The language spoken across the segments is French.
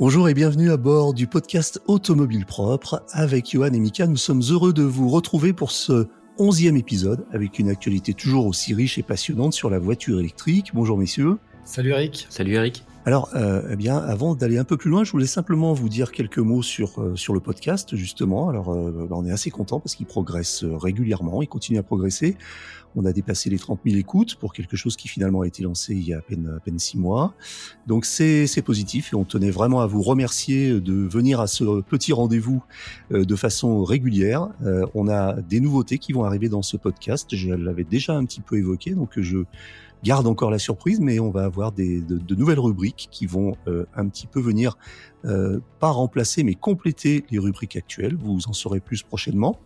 Bonjour et bienvenue à bord du podcast Automobile Propre. Avec Johan et Mika, nous sommes heureux de vous retrouver pour ce onzième épisode avec une actualité toujours aussi riche et passionnante sur la voiture électrique. Bonjour messieurs. Salut Eric. Salut Eric. Alors, euh, eh bien, avant d'aller un peu plus loin, je voulais simplement vous dire quelques mots sur euh, sur le podcast justement. Alors, euh, bah, on est assez content parce qu'il progresse régulièrement, il continue à progresser. On a dépassé les 30 000 écoutes pour quelque chose qui finalement a été lancé il y a à peine, à peine six mois. Donc c'est positif et on tenait vraiment à vous remercier de venir à ce petit rendez-vous euh, de façon régulière. Euh, on a des nouveautés qui vont arriver dans ce podcast. Je l'avais déjà un petit peu évoqué, donc je garde encore la surprise, mais on va avoir des, de, de nouvelles rubriques qui vont euh, un petit peu venir, euh, pas remplacer, mais compléter les rubriques actuelles. Vous en saurez plus prochainement.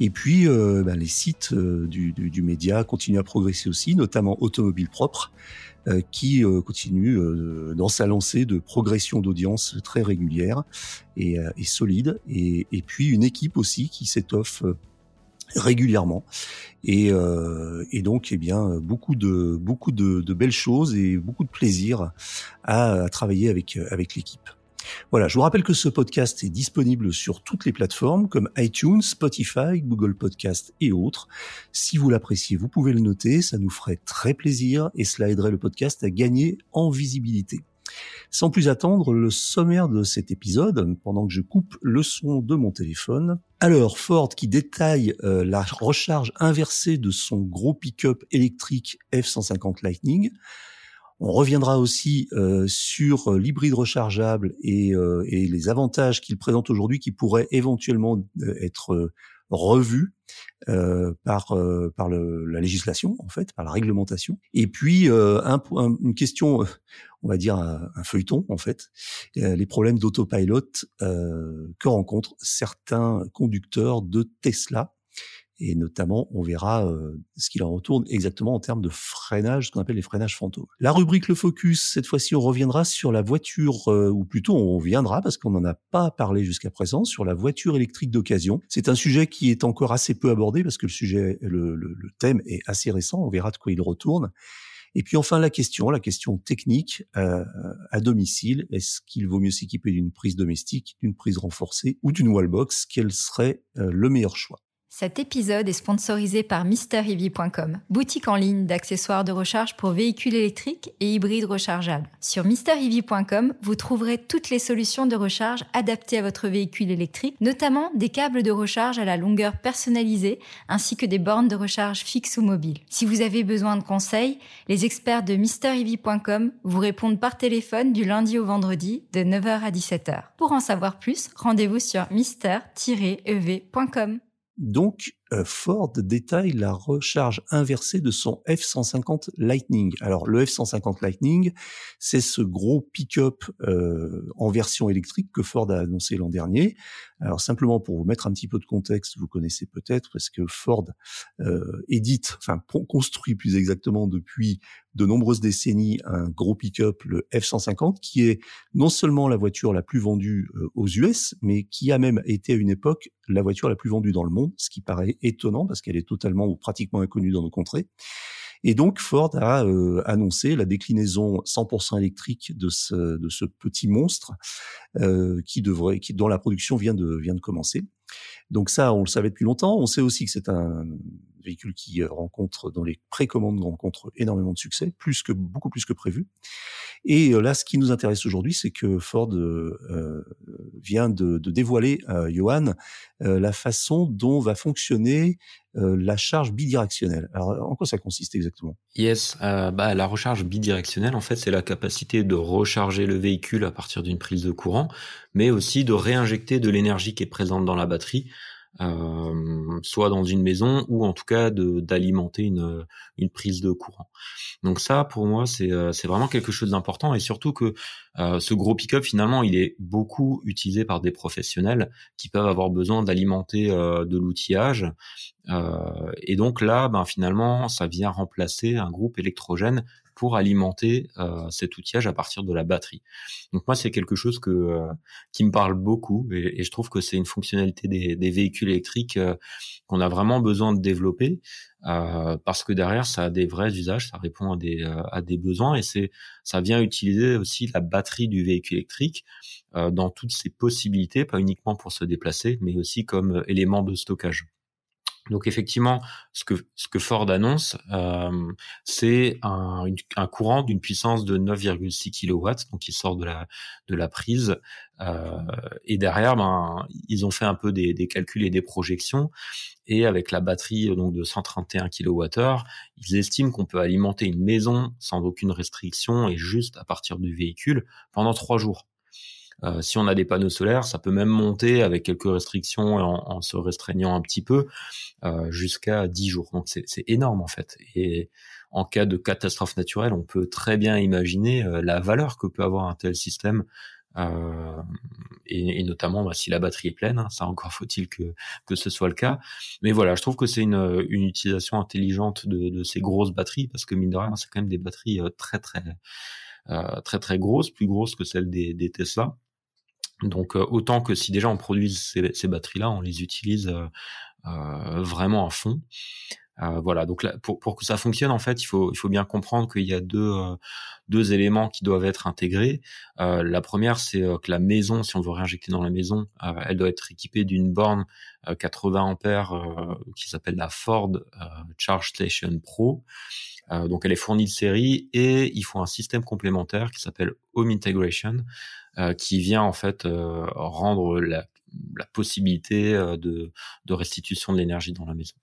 Et puis, euh, ben, les sites euh, du, du, du, média continuent à progresser aussi, notamment Automobile Propre, euh, qui euh, continue dans sa lancée de progression d'audience très régulière et, et solide. Et, et, puis, une équipe aussi qui s'étoffe régulièrement et, et, donc eh bien beaucoup de beaucoup de, belles choses et beaucoup de plaisir à, travailler avec avec l'équipe. Voilà, je vous rappelle que ce podcast est disponible sur toutes les plateformes comme iTunes, Spotify, Google Podcast et autres. Si vous l'appréciez, vous pouvez le noter, ça nous ferait très plaisir et cela aiderait le podcast à gagner en visibilité. Sans plus attendre, le sommaire de cet épisode, pendant que je coupe le son de mon téléphone. Alors, Ford qui détaille euh, la recharge inversée de son gros pick-up électrique F-150 Lightning. On reviendra aussi euh, sur euh, l'hybride rechargeable et, les avantages qu'il présente aujourd'hui qui pourraient éventuellement être revus euh, par par le, la législation en fait, par la réglementation. Et puis un, un, une question, on va dire un, un feuilleton en fait, les problèmes d'autopilot que rencontrent certains conducteurs de Tesla et notamment on verra euh, ce qu'il en retourne exactement en termes de freinage, ce qu'on appelle les freinages fantômes. La rubrique le focus, cette fois-ci on reviendra sur la voiture, euh, ou plutôt on viendra parce qu'on n'en a pas parlé jusqu'à présent sur la voiture électrique d'occasion. C'est un sujet qui est encore assez peu abordé parce que le sujet, le, le, le thème est assez récent. On verra de quoi il retourne. Et puis enfin la question, la question technique euh, à domicile, est-ce qu'il vaut mieux s'équiper d'une prise domestique, d'une prise renforcée ou d'une wallbox? Quel serait euh, le meilleur choix? Cet épisode est sponsorisé par MrEV.com, boutique en ligne d'accessoires de recharge pour véhicules électriques et hybrides rechargeables. Sur MrEV.com, vous trouverez toutes les solutions de recharge adaptées à votre véhicule électrique, notamment des câbles de recharge à la longueur personnalisée ainsi que des bornes de recharge fixes ou mobiles. Si vous avez besoin de conseils, les experts de MrEV.com vous répondent par téléphone du lundi au vendredi de 9h à 17h. Pour en savoir plus, rendez-vous sur mister-ev.com. Donc, Ford détaille la recharge inversée de son F-150 Lightning. Alors, le F-150 Lightning, c'est ce gros pick-up euh, en version électrique que Ford a annoncé l'an dernier. Alors, simplement pour vous mettre un petit peu de contexte, vous connaissez peut-être, parce que Ford euh, édite, enfin construit plus exactement depuis de nombreuses décennies un gros pick-up, le F-150, qui est non seulement la voiture la plus vendue euh, aux US, mais qui a même été à une époque la voiture la plus vendue dans le monde, ce qui paraît étonnant parce qu'elle est totalement ou pratiquement inconnue dans nos contrées. Et donc Ford a euh, annoncé la déclinaison 100% électrique de ce, de ce petit monstre euh, qui devrait, qui, dont la production vient de, vient de commencer. Donc ça, on le savait depuis longtemps. On sait aussi que c'est un véhicule qui rencontre dans les précommandes rencontre énormément de succès, plus que beaucoup plus que prévu. Et là, ce qui nous intéresse aujourd'hui, c'est que Ford euh, vient de, de dévoiler, euh, Johan, euh, la façon dont va fonctionner euh, la charge bidirectionnelle. Alors, en quoi ça consiste exactement? Yes, euh, bah, la recharge bidirectionnelle, en fait, c'est la capacité de recharger le véhicule à partir d'une prise de courant, mais aussi de réinjecter de l'énergie qui est présente dans la batterie euh, soit dans une maison ou en tout cas d'alimenter une, une prise de courant. Donc ça, pour moi, c'est euh, vraiment quelque chose d'important et surtout que euh, ce gros pick-up, finalement, il est beaucoup utilisé par des professionnels qui peuvent avoir besoin d'alimenter euh, de l'outillage. Euh, et donc là, ben, finalement, ça vient remplacer un groupe électrogène pour alimenter cet outillage à partir de la batterie. Donc moi, c'est quelque chose que qui me parle beaucoup et, je trouve que c'est une fonctionnalité des, véhicules électriques qu'on a vraiment besoin de développer euh, parce que derrière ça a des vrais usages, ça répond à des euh, besoins et ça vient utiliser aussi la batterie du véhicule électrique euh, dans toutes ses possibilités, pas uniquement pour se déplacer, mais aussi comme élément de stockage. Donc effectivement, ce que Ford annonce, euh, c'est un, courant d'une puissance de 9,6 kW, donc qui sort de la prise. Euh, et derrière, ben ils ont fait un peu des, des, calculs et des projections. Et avec la batterie donc de 131 kWh, ils estiment qu'on peut alimenter une maison sans aucune restriction et juste à partir du véhicule pendant trois jours. Euh, si on a des panneaux solaires, ça peut même monter avec quelques restrictions en, en se restreignant un petit peu euh, jusqu'à 10 jours. Donc c'est énorme en fait. Et en cas de catastrophe naturelle, on peut très bien imaginer euh, la valeur que peut avoir un tel système. Euh, et, et, notamment bah, si la batterie est pleine, hein, ça encore faut-il que, que ce soit le cas. Mais voilà, je trouve que c'est une, une utilisation intelligente de, de, ces grosses batteries parce que mine de rien, c'est quand même des batteries très très euh, très très grosses, plus grosses que celles des, des Tesla. Donc euh, autant que si déjà on produit ces, batteries-là, on les utilise euh, euh vraiment à fond. Euh, voilà, donc là, pour, pour que ça fonctionne, en fait, il faut, il faut bien comprendre qu'il y a deux, deux éléments qui doivent être intégrés. la première, c'est que la maison, si on veut réinjecter dans la maison, elle doit être équipée d'une borne 80 ampères qui s'appelle la Ford Charge Station Pro. donc elle est fournie de série et il faut un système complémentaire qui s'appelle Home Integration, euh, qui vient en fait euh, rendre la, la possibilité euh, de, de, restitution de l'énergie dans la maison.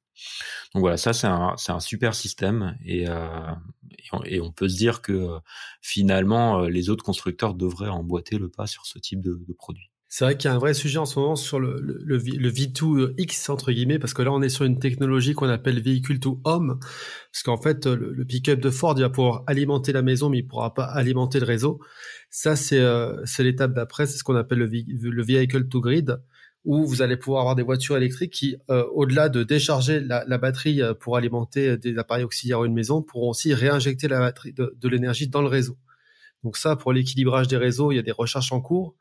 Donc voilà, ça c'est un, un, super système et, euh, et, on, peut se dire que finalement les autres constructeurs devraient emboîter le pas sur ce type de, de produit. C'est vrai qu'il y a un vrai sujet en ce moment sur le, le, le, V2X, entre guillemets, parce que là, on est sur une technologie qu'on appelle véhicule to home, parce qu'en fait, le, pick-up de Ford, il va pouvoir alimenter la maison, mais il pourra pas alimenter le réseau. Ça, c'est euh, l'étape d'après, c'est ce qu'on appelle le, le vehicle to grid, où vous allez pouvoir avoir des voitures électriques qui, euh, au-delà de décharger la, batterie euh, pour alimenter des appareils auxiliaires ou une maison, pourront aussi réinjecter la batterie de l'énergie dans le réseau. Donc ça, pour l'équilibrage des réseaux, il y a des recherches en cours.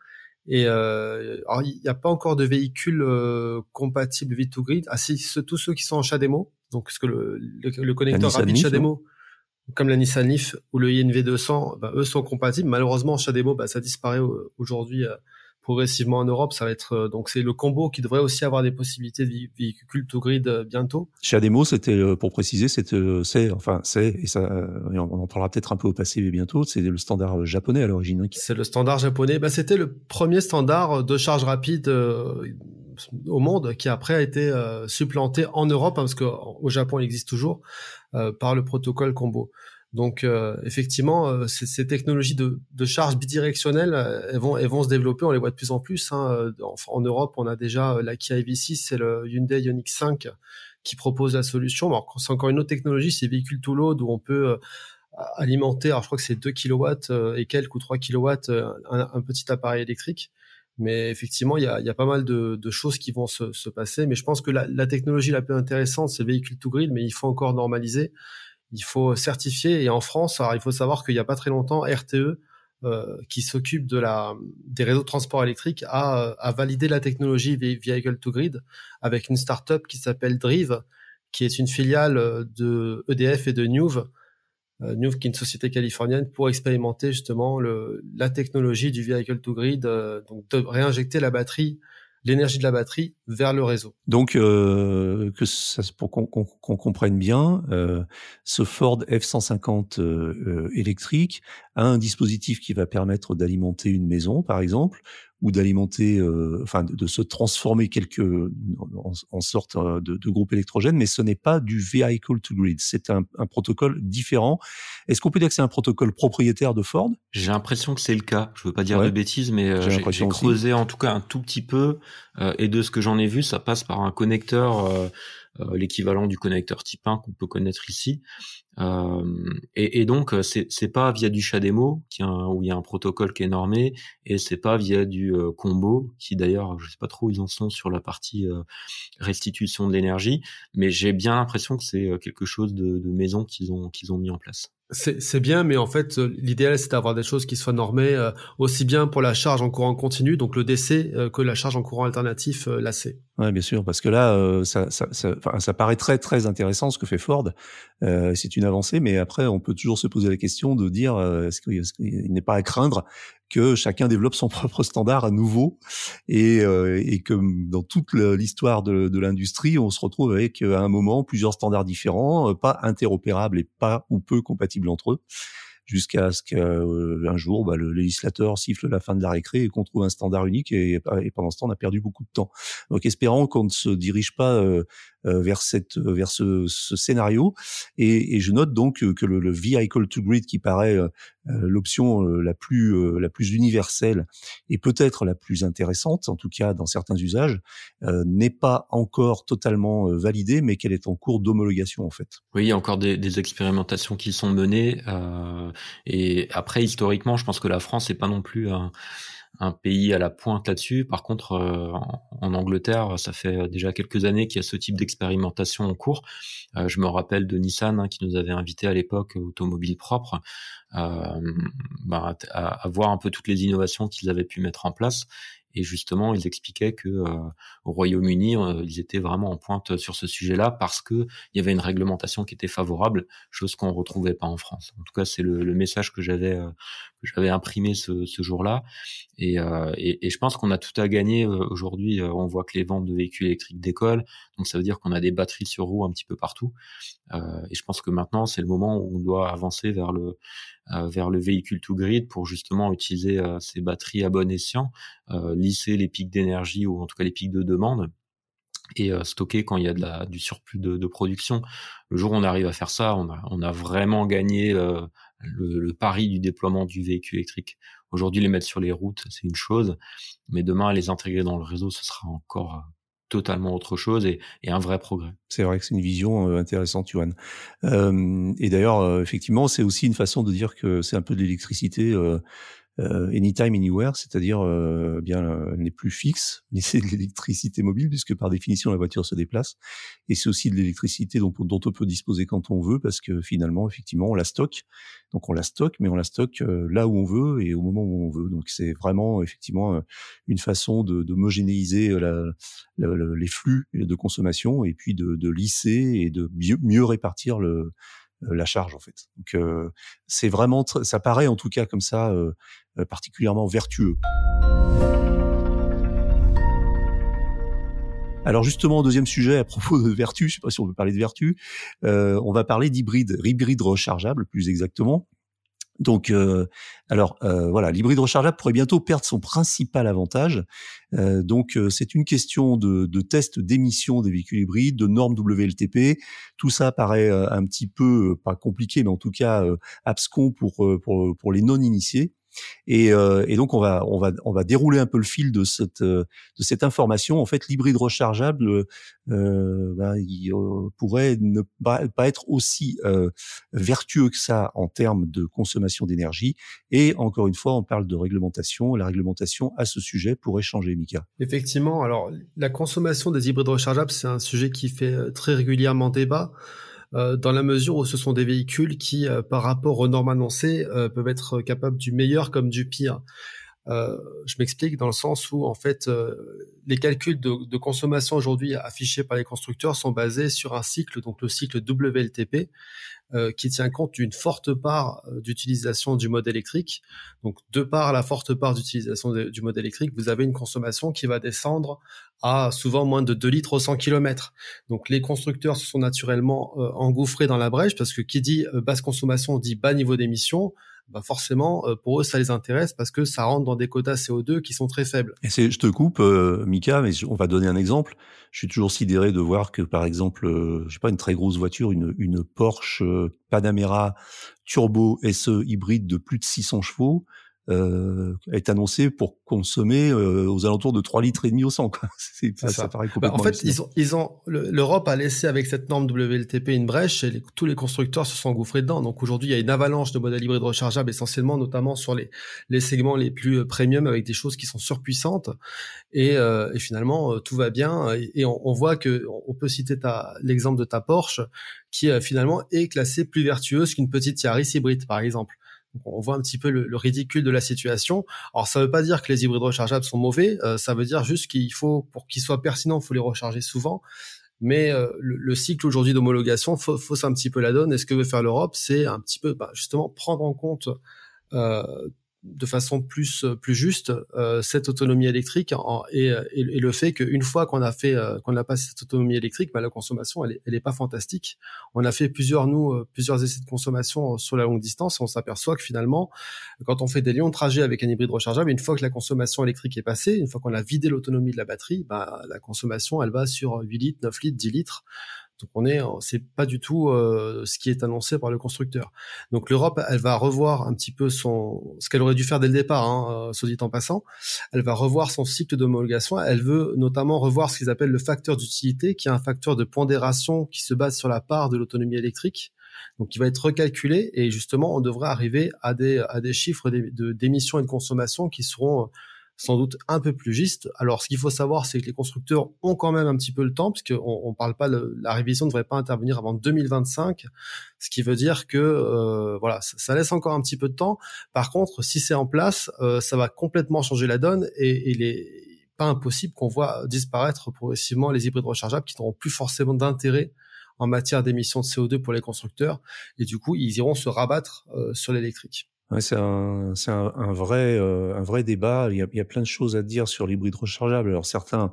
Et euh, il n'y a pas encore de véhicules euh, compatibles V2Grid. Ah si, tous ceux qui sont en CHAdeMO, donc ce que le, le, connecteur rapide CHAdeMO, comme la Nissan Leaf ou le INV 200, bah, eux sont compatibles. Malheureusement, CHAdeMO, bah, ça disparaît aujourd'hui euh, progressivement en Europe. Ça va être euh, donc c'est le combo qui devrait aussi avoir des possibilités de véhicules to grid euh, bientôt. Chez Ademo, c'était euh, pour préciser, c'est enfin c'est et ça on en parlera peut-être un peu au passé mais bientôt. C'est le standard japonais à l'origine. Hein, c'est le standard japonais. Bah, c'était le premier standard de charge rapide au monde qui après a été supplanté en Europe hein, parce qu'au Japon il existe toujours par le protocole combo. Donc euh, effectivement, euh, ces, technologies de, charge bidirectionnelle, euh, elles vont, elles vont se développer. On les voit de plus en plus. Hein. En, Europe, on a déjà la Kia EV6, c'est le Hyundai Ioniq 5 qui propose la solution. c'est encore une autre technologie, c'est véhicule to load où on peut alimenter. Alors je crois que c'est 2 kW et quelques ou 3 kW un, petit appareil électrique. Mais effectivement, il y a, pas mal de, choses qui vont se, passer. Mais je pense que la, la technologie la plus intéressante, c'est le véhicule to grid, mais il faut encore normaliser il faut certifier. Et en France, alors, il faut savoir qu'il n'y a pas très longtemps, RTE, euh, qui s'occupe de la des réseaux de transport électrique, a, a validé la technologie Vehicle to Grid avec une startup qui s'appelle Drive, qui est une filiale de EDF et de Nuve. Euh, Nuve, qui est une société californienne, pour expérimenter justement le, la technologie du Vehicle to Grid, euh, donc de réinjecter la batterie l'énergie de la batterie vers le réseau. Donc, euh, que ça, pour qu'on comprenne bien, euh, ce Ford F-150 euh, électrique a un dispositif qui va permettre d'alimenter une maison, par exemple, ou d'alimenter, euh, enfin, de, se transformer quelque en, sorte euh, de, de, groupe électrogène, mais ce n'est pas du vehicle to grid. C'est un, un, protocole différent. Est-ce qu'on peut dire que c'est un protocole propriétaire de Ford? J'ai l'impression que c'est le cas. Je veux pas dire de bêtises, mais euh, j'ai creusé en tout cas un tout petit peu, et de ce que j'en ai vu, ça passe par un connecteur. l'équivalent du connecteur type 1 qu'on peut connaître ici, et, et, donc c'est c'est pas via du CHAdeMO qui où il y a un protocole qui est normé et c'est pas via du combo qui d'ailleurs je sais pas trop où ils en sont sur la partie restitution de l'énergie mais j'ai bien l'impression que c'est quelque chose de, de maison qu'ils ont qu'ils ont mis en place. C'est bien, mais en fait, euh, l'idéal, c'est d'avoir des choses qui soient normées euh, aussi bien pour la charge en courant continu, donc le DC, euh, que la charge en courant alternatif, l'AC. Oui, bien sûr, parce que là, ça, ça, ça, ça, paraît très très intéressant ce que fait Ford. c'est une avancée, mais après, on peut toujours se poser la question de dire est-ce qu'il n'est pas à craindre que chacun développe son propre standard à nouveau et, euh, que dans toute l'histoire de, l'industrie, on se retrouve avec à un moment plusieurs standards différents, euh, pas interopérables et pas ou peu compatibles entre eux jusqu'à ce qu'un euh, jour bah, le législateur siffle la fin de la récré et qu'on trouve un standard unique et, pendant ce temps on a perdu beaucoup de temps. Donc espérons qu'on ne se dirige pas euh, euh, vers cette vers ce, ce scénario et, et, je note donc que le, le vehicle to grid qui paraît l'option la plus la plus universelle et peut-être la plus intéressante en tout cas dans certains usages n'est pas encore totalement validée mais qu'elle est en cours d'homologation en fait. Oui, il y a encore des, des expérimentations qui sont menées euh, et après, historiquement, je pense que la France n'est pas non plus un, pays à la pointe là-dessus. Par contre, euh, en, Angleterre, ça fait déjà quelques années qu'il y a ce type d'expérimentation en cours. Euh, je me rappelle de Nissan hein, qui nous avait invité à l'époque automobile propre bah, à, voir un peu toutes les innovations qu'ils avaient pu mettre en place. Et justement, ils expliquaient que euh, au Royaume-Uni, euh, ils étaient vraiment en pointe sur ce sujet-là parce que il y avait une réglementation qui était favorable, chose qu'on retrouvait pas en France. En tout cas, c'est le, le, message que j'avais euh, j'avais imprimé ce, ce jour-là. Et, et, et, je pense qu'on a tout à gagner aujourd'hui. on voit que les ventes de véhicules électriques décollent, donc ça veut dire qu'on a des batteries sur roues un petit peu partout. et je pense que maintenant, c'est le moment où on doit avancer vers le euh, vers le véhicule to grid pour justement utiliser euh, ces batteries à bon escient, euh, lisser les pics d'énergie ou en tout cas les pics de demande et stocker quand il y a de la, du surplus de, de, production. Le jour où on arrive à faire ça, on a, on a vraiment gagné le, le, pari du déploiement du véhicule électrique. Aujourd'hui, les mettre sur les routes, c'est une chose, mais demain, les intégrer dans le réseau, ce sera encore totalement autre chose et, et un vrai progrès. C'est vrai que c'est une vision euh, intéressante, Johan. Euh, et d'ailleurs, euh, effectivement, c'est aussi une façon de dire que c'est un peu de l'électricité euh, euh, anytime, anywhere, c'est-à-dire euh, bien elle n'est plus fixe, mais c'est de l'électricité mobile puisque par définition la voiture se déplace, et c'est aussi de l'électricité dont, on peut disposer quand on veut parce que finalement effectivement on la stocke, donc on la stocke, mais on la stocke euh, là où on veut et au moment où on veut. Donc c'est vraiment effectivement une façon de d'homogénéiser les flux de consommation et puis de, lisser et de mieux répartir le la charge en fait. Donc euh, c'est vraiment, ça paraît en tout cas comme ça euh, euh, particulièrement vertueux. Alors justement, deuxième sujet à propos de vertu, je sais pas si on peut parler de vertu, on va parler d'hybride, hybride rechargeable plus exactement. Donc, euh, alors euh, voilà, l'hybride rechargeable pourrait bientôt perdre son principal avantage. Euh, donc, c'est une question de, de test d'émission des véhicules hybrides, de normes WLTP. Tout ça paraît un petit peu pas compliqué, mais en tout cas abscon pour pour, pour les non initiés. Et, euh, et, donc on va on va on va dérouler un peu le fil de cette euh, de cette information. En fait, l'hybride rechargeable euh, ben, il euh, pourrait ne pas, être aussi euh, vertueux que ça en termes de consommation d'énergie. Et encore une fois, on parle de réglementation. La réglementation à ce sujet pourrait changer, Mika. Effectivement. Alors la consommation des hybrides rechargeables, c'est un sujet qui fait très régulièrement débat. Euh, dans la mesure où ce sont des véhicules qui, euh, par rapport aux normes annoncées, euh, peuvent être capables du meilleur comme du pire. Je m'explique dans le sens où en fait les calculs de, de consommation aujourd'hui affichés par les constructeurs sont basés sur un cycle, donc le cycle WLTP, euh, qui tient compte d'une forte part euh, d'utilisation du mode électrique. Donc, de par la forte part d'utilisation du mode électrique, vous avez une consommation qui va descendre à souvent moins de 2 litres au 100 km. Donc, les constructeurs se sont naturellement euh, engouffrés dans la brèche parce que qui dit basse consommation dit bas niveau d'émission bah forcément, euh, pour eux, ça les intéresse parce que ça rentre dans des quotas CO2 qui sont très faibles. Et c'est, je te coupe, euh, Mika, mais on va donner un exemple. Je suis toujours sidéré de voir que, par exemple, euh, je sais pas, une très grosse voiture, une, une Porsche Panamera Turbo SE hybride de plus de 600 chevaux, euh, est annoncé pour consommer euh, aux alentours de 3 litres et demi au 100. Quoi. Ça, ça. paraît complètement. Bah, en fait, ils ont, ils ont l'Europe a laissé avec cette norme WLTP une brèche et tous les constructeurs se sont engouffrés dedans. Donc aujourd'hui, il y a une avalanche de modèles hybrides rechargeables, essentiellement, notamment sur les, les segments les plus euh, premium avec des choses qui sont surpuissantes. Et, euh, et finalement, euh, tout va bien. Et, on, on, voit que on peut citer l'exemple de ta Porsche qui finalement est classée plus vertueuse qu'une petite Yaris hybride, par exemple on voit un petit peu le, ridicule de la situation. Alors ça ne veut pas dire que les hybrides rechargeables sont mauvais, euh, ça veut dire juste qu'il faut, pour qu'ils soient pertinents, il faut les recharger souvent. Mais euh, le, cycle aujourd'hui d'homologation fausse un petit peu la donne. Et ce que veut faire l'Europe, c'est un petit peu bah, justement prendre en compte euh, de façon plus plus juste euh, cette autonomie électrique et, et, le fait qu'une fois qu'on a fait euh, qu'on a pas cette autonomie électrique, bah, la consommation elle est, elle est pas fantastique. On a fait plusieurs nous euh, plusieurs essais de consommation sur la longue distance et on s'aperçoit que finalement quand on fait des longs trajets avec un hybride rechargeable, une fois que la consommation électrique est passée, une fois qu'on a vidé l'autonomie de la batterie, bah, la consommation elle va sur 8 litres, 9 litres, 10 litres. Donc on est, c'est pas du tout euh, ce qui est annoncé par le constructeur. Donc l'Europe, elle va revoir un petit peu son, ce qu'elle aurait dû faire dès le départ, hein, euh, soit dit en passant. Elle va revoir son cycle d'homologation. Elle veut notamment revoir ce qu'ils appellent le facteur d'utilité, qui est un facteur de pondération qui se base sur la part de l'autonomie électrique. Donc, il va être recalculé et justement, on devrait arriver à des à des chiffres d'émissions et de consommation qui seront sans doute un peu plus juste. Alors, ce qu'il faut savoir, c'est que les constructeurs ont quand même un petit peu le temps, puisqu'on on parle pas, la révision ne devrait pas intervenir avant 2025, ce qui veut dire que euh, voilà, ça, laisse encore un petit peu de temps. Par contre, si c'est en place, euh, ça va complètement changer la donne et, il est pas impossible qu'on voit disparaître progressivement les hybrides rechargeables qui n'auront plus forcément d'intérêt en matière d'émissions de CO2 pour les constructeurs et du coup ils iront se rabattre euh, sur l'électrique. Ouais, c'est un, un, un, vrai, euh, un vrai débat. Il y, a, il y, a, plein de choses à dire sur l'hybride rechargeable. Alors certains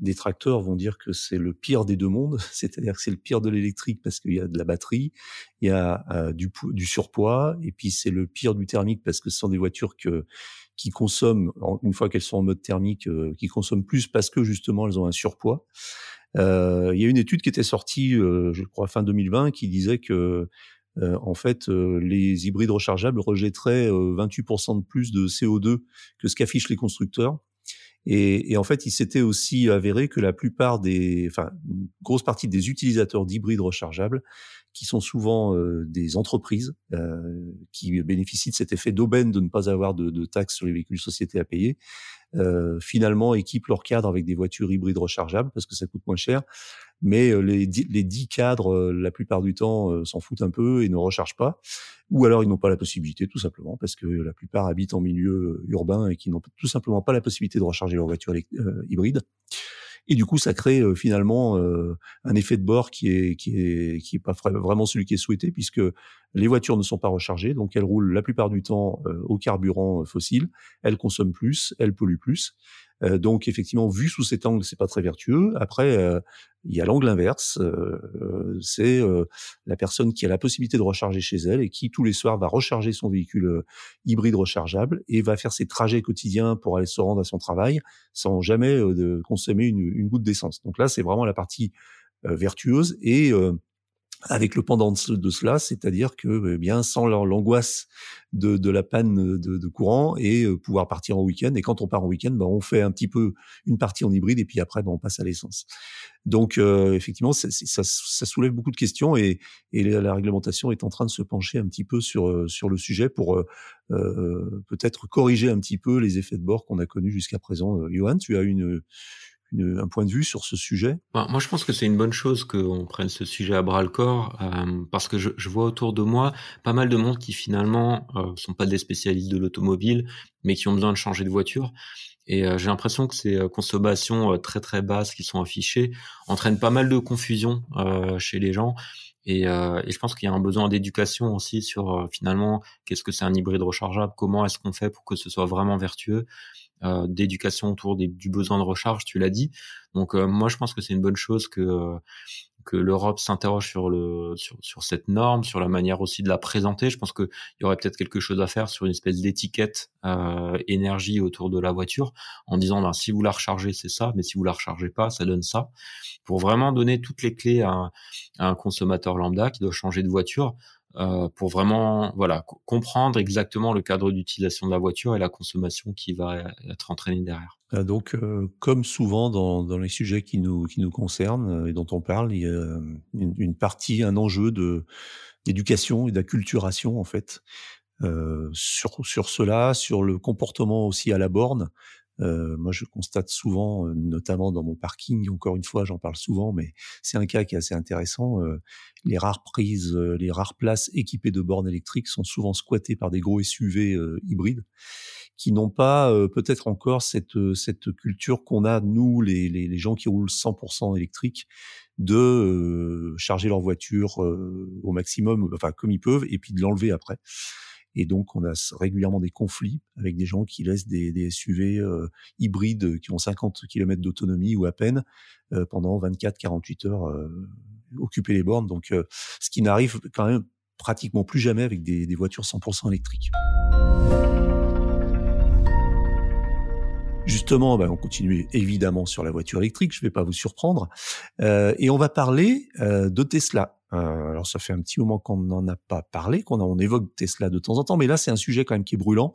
détracteurs vont dire que c'est le pire des deux mondes, c'est-à-dire que c'est le pire de l'électrique parce qu'il y a de la batterie, il y a euh, du, du, surpoids, et puis c'est le pire du thermique parce que ce sont des voitures que, qui consomment, une fois qu'elles sont en mode thermique, euh, qui consomment plus parce que justement elles ont un surpoids. Euh, il y a une étude qui était sortie, je crois, fin 2020, qui disait que euh, en fait, euh, les hybrides rechargeables rejetteraient 28% euh, de plus de CO2 que ce qu'affichent les constructeurs. Et, et, en fait, il s'était aussi avéré que la plupart des, enfin, grosse partie des utilisateurs d'hybrides rechargeables, qui sont souvent des entreprises euh, qui bénéficient de cet effet d'aubaine de ne pas avoir de, de taxes sur les véhicules sociétés à payer, euh, finalement équipent leur cadre avec des voitures hybrides rechargeables parce que ça coûte moins cher mais euh, les, les dix cadres, euh, la plupart du temps, euh, s'en foutent un peu et ne rechargent pas. Ou alors ils n'ont pas la possibilité, tout simplement, parce que la plupart habitent en milieu urbain et qui n'ont tout simplement pas la possibilité de recharger leur voiture hybride. Et du coup, ça crée finalement un effet de bord qui est qui est qui est pas vraiment celui qui est souhaité, puisque les voitures ne sont pas rechargées, donc elles roulent la plupart du temps au carburant fossile, elles consomment plus, elles polluent plus. Euh, donc effectivement, vu sous cet angle, c'est pas très vertueux. Après, euh, il y a l'angle inverse, euh, c'est la personne qui a la possibilité de recharger chez elle et qui tous les soirs va recharger son véhicule hybride rechargeable et va faire ses trajets quotidiens pour aller se rendre à son travail sans jamais consommer une, une goutte d'essence. Donc là, c'est vraiment la partie vertueuse et avec le pendant de cela, c'est-à-dire que eh bien sans l'angoisse de, de, la panne de, de, courant et euh, pouvoir partir en week-end. Et quand on part en week-end, ben, on fait un petit peu une partie en hybride et puis après ben, on passe à l'essence. Donc euh, effectivement, ça, ça, soulève beaucoup de questions et, et, la réglementation est en train de se pencher un petit peu sur euh, sur le sujet pour peut-être corriger un petit peu les effets de bord qu'on a connus jusqu'à présent. Johan, tu as une un point de vue sur ce sujet? Ben, Moi, je pense que c'est une bonne chose qu'on prenne ce sujet à bras le corps, euh, parce que je, je, vois autour de moi pas mal de monde qui finalement euh, sont pas des spécialistes de l'automobile, mais qui ont besoin de changer de voiture. Et euh, j'ai l'impression que ces euh, consommations très très basses qui sont affichées entraînent pas mal de confusion chez les gens. Et, et, je pense qu'il y a un besoin d'éducation aussi sur finalement qu'est-ce que c'est un hybride rechargeable, comment est-ce qu'on fait pour que ce soit vraiment vertueux. Euh, d'éducation autour du besoin de recharge, tu l'as dit. Donc euh, moi je pense que c'est une bonne chose que que l'Europe s'interroge sur le sur, sur, cette norme, sur la manière aussi de la présenter. Je pense qu'il y aurait peut-être quelque chose à faire sur une espèce d'étiquette euh, énergie autour de la voiture, en disant ben, si vous la rechargez c'est ça, mais si vous la rechargez pas ça donne ça, pour vraiment donner toutes les clés à, à un consommateur lambda qui doit changer de voiture euh, pour vraiment voilà comprendre exactement le cadre d'utilisation de la voiture et la consommation qui va être entraînée derrière. Ah, donc, euh, comme souvent dans, les sujets qui nous qui nous concernent et dont on parle, il y a une, partie, un enjeu d'éducation et d'acculturation en fait euh, sur sur cela, sur le comportement aussi à la borne. Euh, moi, je constate souvent, euh, notamment dans mon parking, encore une fois, j'en parle souvent, mais c'est un cas qui est assez intéressant. Euh, les rares prises, euh, les rares places équipées de bornes électriques sont souvent squattées par des gros SUV hybrides qui n'ont pas peut-être encore cette, cette culture qu'on a, nous, les, les, gens qui roulent 100% électrique, de charger leur voiture au maximum, enfin comme ils peuvent, et puis de l'enlever après. Et donc, on a régulièrement des conflits avec des gens qui laissent des, SUV euh, hybrides qui ont 50 km d'autonomie ou à peine euh, pendant 24-48 heures euh, occuper les bornes. Donc, ce qui n'arrive quand même pratiquement plus jamais avec des voitures 100% électriques. Justement, ben, on continue évidemment sur la voiture électrique, je ne vais pas vous surprendre, euh, et on va parler euh, de Tesla. Euh, alors ça fait un petit moment qu'on n'en a pas parlé, qu'on on évoque Tesla de temps en temps, mais là c'est un sujet quand même qui est brûlant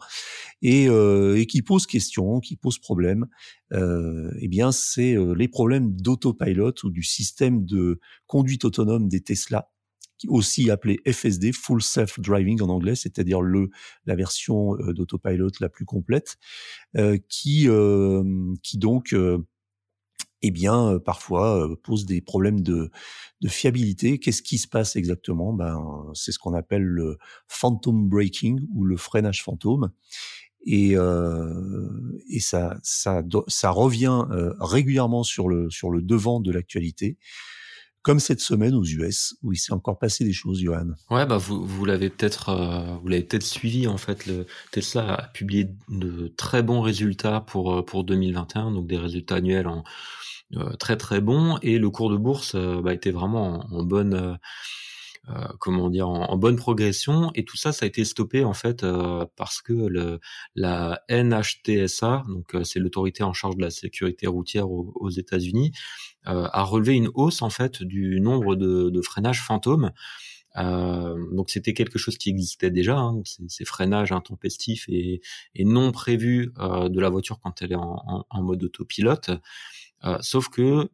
et, euh, et qui pose question, qui pose problème. Euh, eh bien c'est euh, les problèmes d'autopilot ou du système de conduite autonome des Tesla aussi appelé FSD, Full Self Driving en anglais, c'est-à-dire le la version d'autopilot la plus complète, qui qui donc eh bien, euh, parfois euh, pose des problèmes de, de fiabilité. Qu'est-ce qui se passe exactement? Ben, c'est ce qu'on appelle le phantom braking ou le freinage fantôme. Et, euh, et ça, ça, ça revient euh, régulièrement sur le, sur le devant de l'actualité comme cette semaine aux US où il s'est encore passé des choses, Johan. Ouais, bah vous, vous l'avez peut-être euh, vous l'avez peut-être suivi en fait. Le Tesla a publié de très bons résultats pour pour 2021, donc des résultats annuels en euh, très très bon et le cours de bourse euh, bah, était vraiment en, bonne euh, comment dire en, bonne progression et tout ça ça a été stoppé en fait parce que le, la NHTSA donc c'est l'autorité en charge de la sécurité routière aux, États-Unis a relevé une hausse en fait du nombre de, de freinages fantômes euh, donc c'était quelque chose qui existait déjà, hein, ces, freinages intempestifs et, et non prévus euh, de la voiture quand elle est en, en, en mode autopilote. Euh, sauf que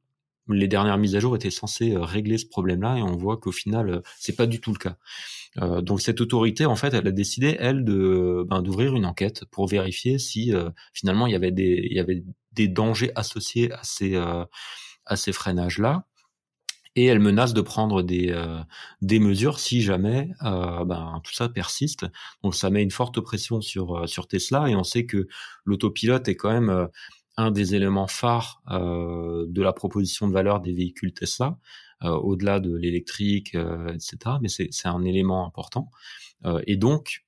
les dernières mises à jour étaient censées euh, régler ce problème-là et on voit qu'au final euh, c'est pas du tout le cas. donc cette autorité en fait elle a décidé elle de ben, d'ouvrir une enquête pour vérifier si finalement il y avait des il y avait des dangers associés à ces à ces freinages là et elle menace de prendre des des mesures si jamais ben, tout ça persiste. Donc ça met une forte pression sur sur Tesla et on sait que l'autopilote est quand même un des éléments phares euh, de la proposition de valeur des véhicules Tesla, euh, au-delà de l'électrique, euh, etc. Mais c'est un élément important. et donc,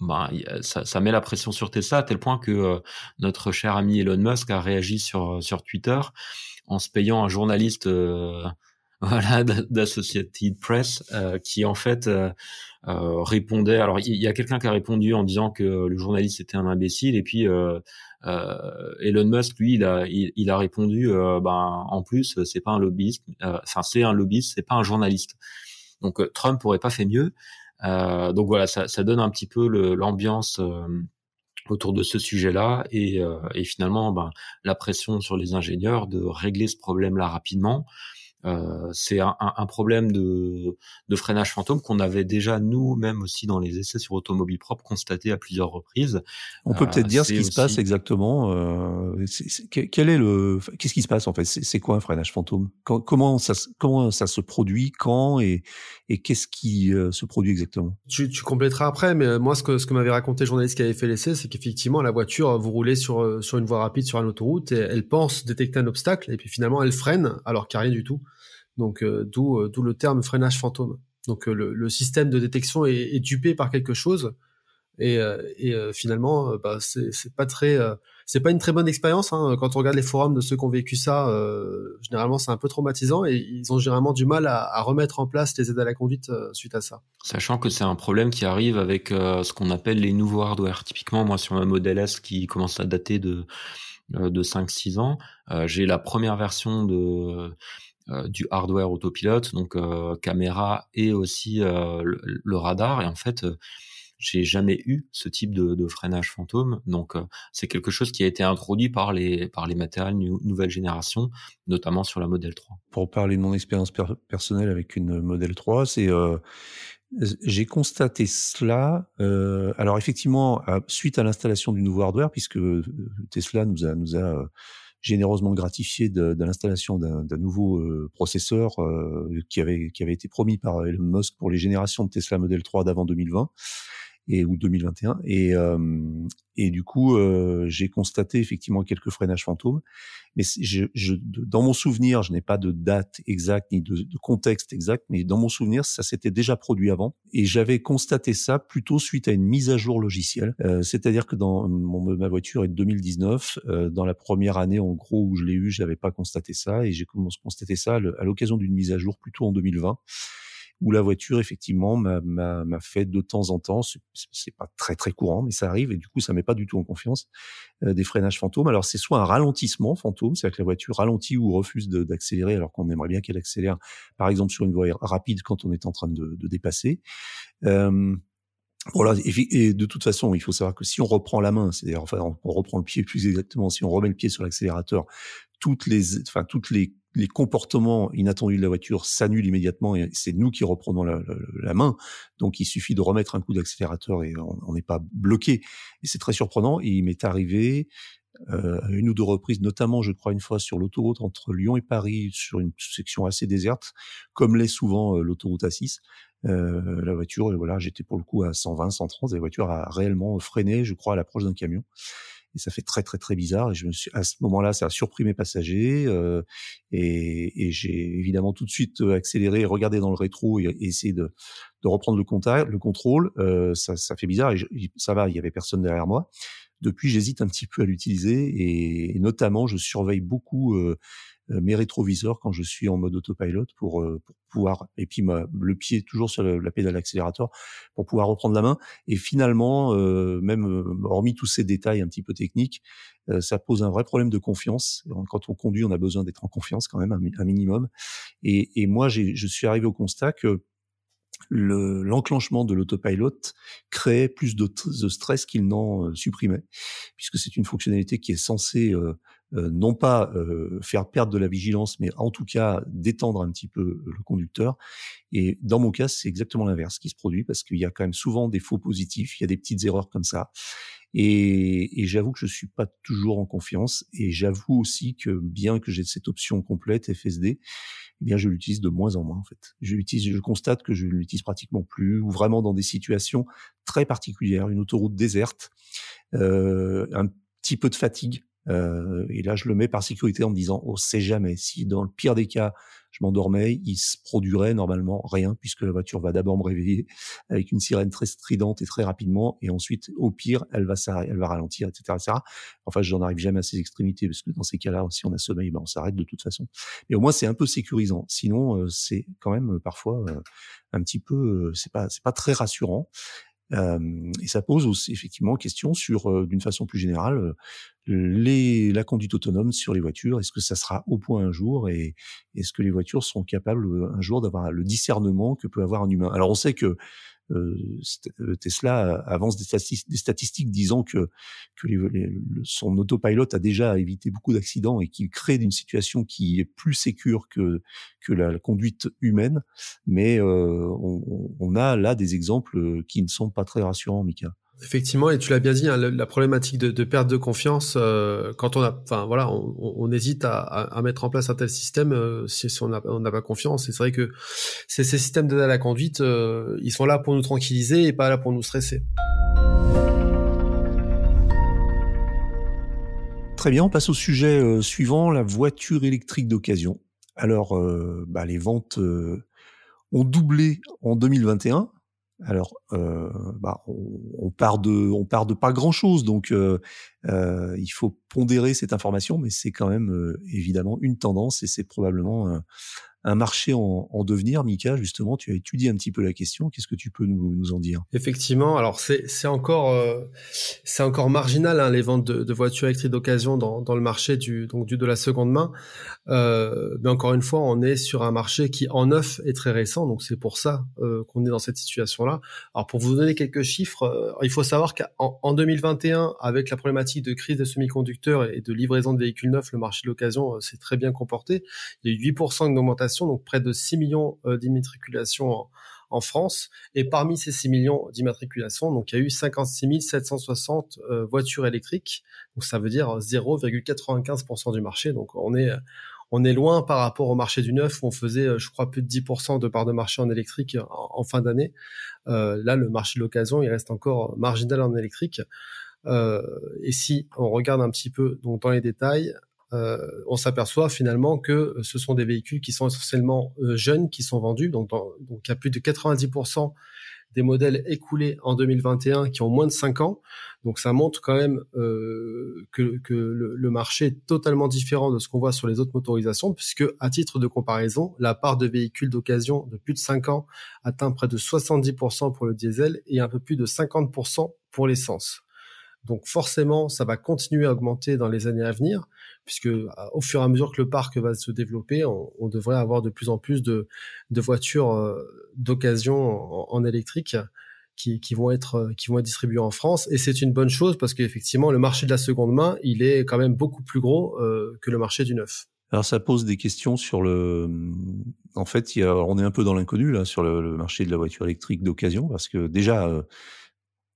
bah, ça, met la pression sur Tesla à tel point que notre cher ami Elon Musk a réagi sur Twitter en se payant un journaliste voilà d'Associated Press qui en fait répondait alors il y, a quelqu'un qui a répondu en disant que le journaliste était un imbécile et puis Elon Musk, lui, il a, il, a répondu, euh, ben, en plus, c'est pas un lobbyiste, euh, enfin, c'est un lobbyiste, c'est pas un journaliste. Donc, Trump aurait pas fait mieux. donc voilà, ça, ça, donne un petit peu l'ambiance autour de ce sujet-là et, et, finalement ben, la pression sur les ingénieurs de régler ce problème-là rapidement. Euh, c'est un, un, problème de, de freinage fantôme qu'on avait déjà nous-mêmes aussi dans les essais sur automobile propre constaté à plusieurs reprises. On peut peut-être euh, dire ce qui se passe exactement. Euh, quel est le Qu'est-ce qui se passe en fait? C'est quoi un freinage fantôme? Comment ça comment ça se produit? Quand? Et, et qu'est-ce qui se produit exactement? Tu, tu compléteras après, mais moi ce que ce que m'avait raconté le journaliste qui avait fait l'essai, c'est qu'effectivement la voiture vous roulez sur sur une voie rapide sur une autoroute et elle pense détecter un obstacle et puis finalement elle freine alors qu'il n'y a rien du tout. Donc euh, d'où euh, d'où le terme freinage fantôme. Donc euh, le, système de détection est, dupé par quelque chose et, et finalement bah, c'est pas très c'est pas une très bonne expérience hein. quand on regarde les forums de ceux qui ont vécu ça généralement c'est un peu traumatisant et ils ont généralement du mal à, remettre en place les aides à la conduite suite à ça sachant que c'est un problème qui arrive avec ce qu'on appelle les nouveaux hardware typiquement moi sur un modèle S qui commence à dater de de 5-6 ans j'ai la première version de du hardware autopilote, donc caméra et aussi le, radar. Et en fait, j'ai jamais eu ce type de, freinage fantôme. Donc c'est quelque chose qui a été introduit par les par les matériels nouvelle génération, notamment sur la Model 3. Pour parler de mon expérience personnelle avec une Model 3, c'est j'ai constaté cela. Euh, alors effectivement, suite à l'installation du nouveau hardware, puisque euh, Tesla nous a, nous a euh, généreusement gratifié de, de l'installation d'un nouveau euh, processeur qui avait qui avait été promis par Elon Musk pour les générations de Tesla Model 3 d'avant 2020 et ou 2021 et et du coup j'ai constaté effectivement quelques freinages fantômes mais je, je, dans mon souvenir je n'ai pas de date exacte ni de, contexte exact mais dans mon souvenir ça s'était déjà produit avant et j'avais constaté ça plutôt suite à une mise à jour logicielle euh, c'est-à-dire que dans mon, ma voiture est de 2019 euh, dans la première année en gros où je l'ai eu j'avais pas constaté ça et j'ai constaté ça à l'occasion d'une mise à jour plutôt en 2020 où la voiture effectivement m'a fait de temps en temps, c'est pas très très courant, mais ça arrive et du coup ça met pas du tout en confiance euh, des freinages fantômes. Alors c'est soit un ralentissement fantôme, c'est-à-dire que la voiture ralentit ou refuse d'accélérer alors qu'on aimerait bien qu'elle accélère, par exemple sur une voie rapide quand on est en train de, de dépasser. Euh, voilà, et, de toute façon, il faut savoir que si on reprend la main, c'est-à-dire enfin on reprend le pied plus exactement, si on remet le pied sur l'accélérateur, toutes les, enfin toutes les les comportements inattendus de la voiture s'annulent immédiatement et c'est nous qui reprenons la, main. Donc il suffit de remettre un coup d'accélérateur et on n'est pas bloqué. Et c'est très surprenant. Il m'est arrivé euh, une ou deux reprises, notamment je crois une fois sur l'autoroute entre Lyon et Paris, sur une section assez déserte, comme l'est souvent euh, l'autoroute A6. Euh, la voiture, voilà, j'étais pour le coup à 120, 130, et la voiture a réellement freiné, je crois, à l'approche d'un camion et ça fait très très très bizarre. Et je me suis à ce moment-là, ça a surpris mes passagers euh, et, et j'ai évidemment tout de suite euh, accéléré, regardé dans le rétro et, essayé de, de, reprendre le contact, le contrôle. Euh, ça, ça fait bizarre et ça va, il y avait personne derrière moi. Depuis, j'hésite un petit peu à l'utiliser et, notamment, je surveille beaucoup euh, mes rétroviseurs quand je suis en mode autopilot pour, euh, pour pouvoir et puis ma, le pied toujours sur la, pédale accélérateur pour pouvoir reprendre la main. Et finalement euh, même hormis tous ces détails un petit peu techniques ça pose un vrai problème de confiance. Quand on conduit on a besoin d'être en confiance quand même un, minimum. Et, et moi je suis arrivé au constat que l'enclenchement de l'autopilot créait plus de, de stress qu'il n'en supprimait, puisque c'est une fonctionnalité qui est censée euh, non pas euh, faire perdre de la vigilance, mais en tout cas détendre un petit peu euh, le conducteur. Et dans mon cas, c'est exactement l'inverse qui se produit parce qu'il y a quand même souvent des faux positifs, il y a des petites erreurs comme ça. Et, et j'avoue que je suis pas toujours en confiance. Et j'avoue aussi que bien que j'ai cette option complète FSD, eh bien je l'utilise de moins en moins en fait. Je l'utilise, je constate que je l'utilise pratiquement plus, ou vraiment dans des situations très particulières, une autoroute déserte, euh, un petit peu de fatigue euh, et là, je le mets par sécurité en me disant, on sait jamais. Si dans le pire des cas, je m'endormais, il se produirait normalement rien, puisque la voiture va d'abord me réveiller avec une sirène très stridente et très rapidement, et ensuite, au pire, elle va elle va ralentir, etc., etc. Enfin, j'en arrive jamais à ces extrémités, parce que dans ces cas-là, si on a sommeil, ben, on s'arrête de toute façon. Mais au moins, c'est un peu sécurisant. Sinon, euh, c'est quand même euh, parfois un petit peu, c'est pas, c'est pas très rassurant. Et ça pose aussi effectivement question sur, d'une façon plus générale, la conduite autonome sur les voitures. Est-ce que ça sera au point un jour et est-ce que les voitures seront capables un jour d'avoir le discernement que peut avoir un humain? Alors on sait que Tesla avance des, statistiques, disant que, que son autopilot a déjà évité beaucoup d'accidents et qu'il crée une situation qui est plus sécure que, que la, conduite humaine. Mais euh, on, on, a là des exemples qui ne sont pas très rassurants, Mika. Effectivement, et tu l'as bien dit, hein, la, problématique de, perte de confiance, euh, quand on a, enfin voilà, on, hésite à, mettre en place un tel système euh, si, on n'a pas confiance. Et c'est vrai que ces, ces systèmes d'aide à la conduite, euh, ils sont là pour nous tranquilliser et pas là pour nous stresser. Très bien, on passe au sujet suivant, la voiture électrique d'occasion. Alors, bah, les ventes ont doublé en 2021 alors, euh, bah, on, part de, pas grand chose, donc euh, euh, il faut pondérer cette information, mais c'est quand même évidemment une tendance et c'est probablement un marché en, en, devenir. Mika, justement, tu as étudié un petit peu la question. Qu'est-ce que tu peux nous, nous en dire? Effectivement, alors c'est encore euh, c'est encore marginal hein, les ventes de, de voitures électriques d'occasion dans, dans, le marché du donc du de la seconde main. Euh, mais encore une fois, on est sur un marché qui en neuf est très récent, donc c'est pour ça euh, qu'on est dans cette situation-là. Alors pour vous donner quelques chiffres, euh, il faut savoir qu'en en 2021, avec la problématique de crise des semi-conducteurs et de livraison de véhicules neufs, le marché de l'occasion euh, s'est très bien comporté. Il y a eu 8% d'augmentation, donc près de 6 millions euh, d'immatriculations en, France. Et parmi ces 6 millions d'immatriculations, donc il y a eu 56 760 euh, voitures électriques. Donc ça veut dire 0,95% du marché. Donc on est on est loin par rapport au marché du neuf où on faisait, je crois, plus de 10% de part de marché en électrique en, fin d'année. Euh, là, le marché de l'occasion, il reste encore marginal en électrique. Euh, et si on regarde un petit peu dans les détails, euh, on s'aperçoit finalement que ce sont des véhicules qui sont essentiellement euh, jeunes qui sont vendus. Donc, il y a plus de 90% des modèles écoulés en 2021 qui ont moins de 5 ans. Donc ça montre quand même euh, que, que le, le, marché est totalement différent de ce qu'on voit sur les autres motorisations, puisque à titre de comparaison, la part de véhicules d'occasion de plus de 5 ans atteint près de 70% pour le diesel et un peu plus de 50% pour l'essence. Donc forcément, ça va continuer à augmenter dans les années à venir, puisque au fur et à mesure que le parc va se développer, on, devrait avoir de plus en plus de, voitures euh, d'occasion en, électrique qui, vont être qui vont être distribuées en France. Et c'est une bonne chose parce qu'effectivement, le marché de la seconde main, il est quand même beaucoup plus gros euh, que le marché du neuf. Alors ça pose des questions sur le. En fait, on est un peu dans l'inconnu là sur le, marché de la voiture électrique d'occasion parce que déjà euh,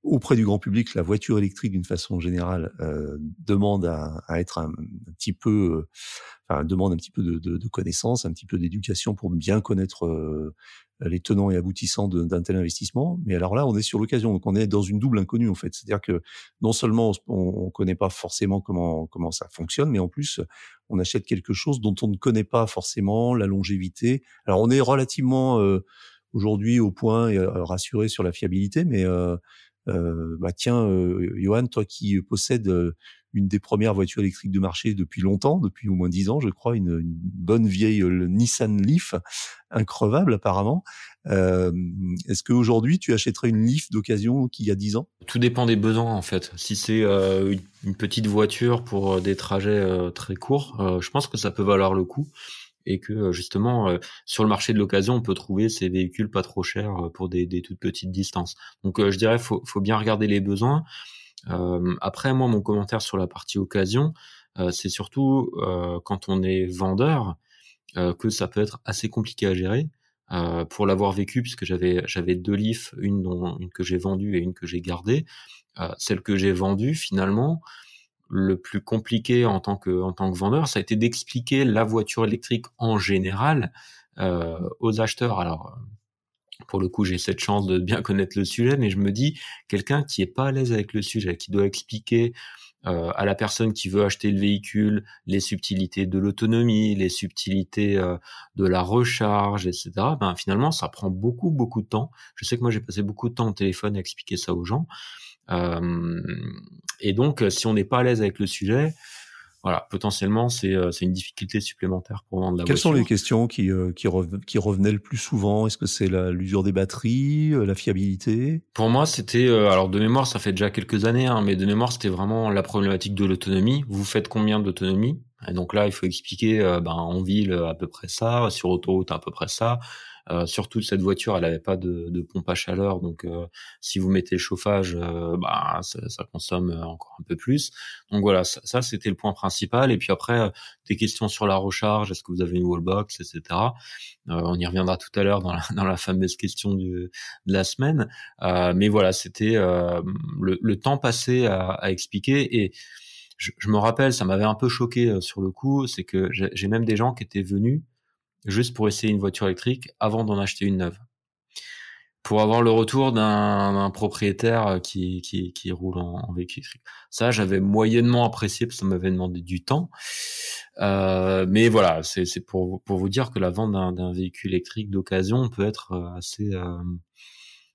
auprès du grand public, la voiture électrique, d'une façon générale, euh, demande à, à, être un, petit peu, euh, enfin, demande un petit peu de, de, de connaissances, un petit peu d'éducation pour bien connaître euh, les tenants et aboutissants d'un tel investissement. Mais alors là, on est sur l'occasion, donc on est dans une double inconnue en fait. C'est-à-dire que non seulement on ne connaît pas forcément comment comment ça fonctionne, mais en plus on achète quelque chose dont on ne connaît pas forcément la longévité. Alors on est relativement euh, aujourd'hui au point et rassuré sur la fiabilité, mais euh, bah tiens, euh, Johan, toi qui possèdes euh, une des premières voitures électriques de marché depuis longtemps, depuis au moins dix ans, je crois, une, une bonne vieille Nissan Leaf, increvable apparemment. Euh, Est-ce qu'aujourd'hui tu achèterais une Leaf d'occasion qui a dix ans? Tout dépend des besoins en fait. Si c'est euh, une petite voiture pour des trajets très courts, je pense que ça peut valoir le coup et que euh, justement euh, sur le marché de l'occasion on peut trouver ces véhicules pas trop chers euh, pour des, des toutes petites distances. Donc je dirais faut faut bien regarder les besoins. après moi mon commentaire sur la partie occasion c'est surtout quand on est vendeur que ça peut être assez compliqué à gérer. pour l'avoir vécu puisque j'avais j'avais deux Leaf, une dont une que j'ai vendue et une que j'ai gardée. celle que j'ai vendue finalement, le plus compliqué en tant que en tant que vendeur, ça a été d'expliquer la voiture électrique en général euh, aux acheteurs. Alors euh, pour le coup, j'ai cette chance de bien connaître le sujet, mais je me dis quelqu'un qui est pas à l'aise avec le sujet, qui doit expliquer euh, à la personne qui veut acheter le véhicule les subtilités de l'autonomie, les subtilités euh, de la recharge, etc. Ben finalement, ça prend beaucoup beaucoup de temps. Je sais que moi j'ai passé beaucoup de temps au téléphone à expliquer ça aux gens. Euh, et donc, euh, si on n'est pas à l'aise avec le sujet, voilà, potentiellement, c'est euh, une difficulté supplémentaire pour vendre la Quelles voiture. sont les questions qui, qui, qui revenaient le plus souvent? Est-ce que c'est l'usure des batteries, la fiabilité? Pour moi, c'était, alors de mémoire, ça fait déjà quelques années, hein, mais de mémoire, c'était vraiment la problématique de l'autonomie. Vous faites combien d'autonomie? Et donc là, il faut expliquer, ben, en ville, à peu près ça, sur autoroute, à peu près ça. Euh, surtout cette voiture, elle n'avait pas de, de, pompe à chaleur, donc euh, si vous mettez le chauffage, euh, bah ça, ça, consomme encore un peu plus. Donc voilà, ça, ça c'était le point principal. Et puis après, des questions sur la recharge, est-ce que vous avez une wallbox, etc. on y reviendra tout à l'heure dans la, dans la fameuse question du, de la semaine. mais voilà, c'était le, le, temps passé à, à expliquer et je, je, me rappelle, ça m'avait un peu choqué sur le coup, c'est que j'ai même des gens qui étaient venus juste pour essayer une voiture électrique avant d'en acheter une neuve. Pour avoir le retour d'un propriétaire qui, qui, qui roule en, véhicule électrique. Ça, j'avais moyennement apprécié parce que ça m'avait demandé du temps. Euh, mais voilà, c'est pour, pour vous dire que la vente d'un véhicule électrique d'occasion peut être euh, assez, euh,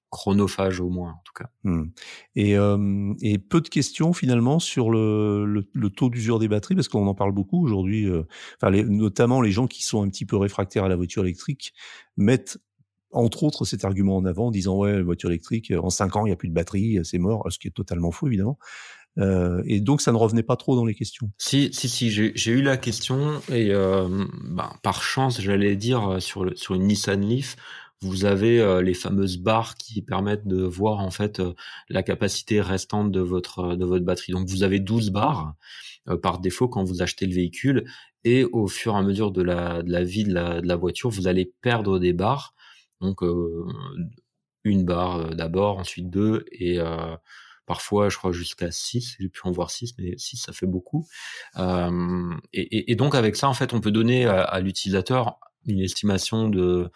chronophage au moins en tout cas. Hmm. Et, euh, et, peu de questions finalement sur le, le, taux d'usure des batteries parce qu'on en parle beaucoup aujourd'hui. Euh, enfin, notamment les gens qui sont un petit peu réfractaires à la voiture électrique mettent entre autres cet argument en avant en disant ouais la voiture électrique en cinq ans il y a plus de batterie c'est mort ce qui est totalement faux évidemment euh, et donc ça ne revenait pas trop dans les questions. Si, si, si, j'ai eu la question et euh, bah, par chance, j'allais dire euh, sur le, sur une Nissan Leaf, vous avez euh, les fameuses barres qui permettent de voir en fait euh, la capacité restante de votre de votre batterie. Donc vous avez 12 barres par défaut quand vous achetez le véhicule et au fur et à mesure de la de la vie de la, de la voiture, vous allez perdre des barres. Donc une barre d'abord, ensuite deux et parfois je crois jusqu'à 6, j'ai pu en voir 6, mais 6 ça fait beaucoup. Euh, et, et, donc avec ça, en fait, on peut donner à, l'utilisateur une estimation de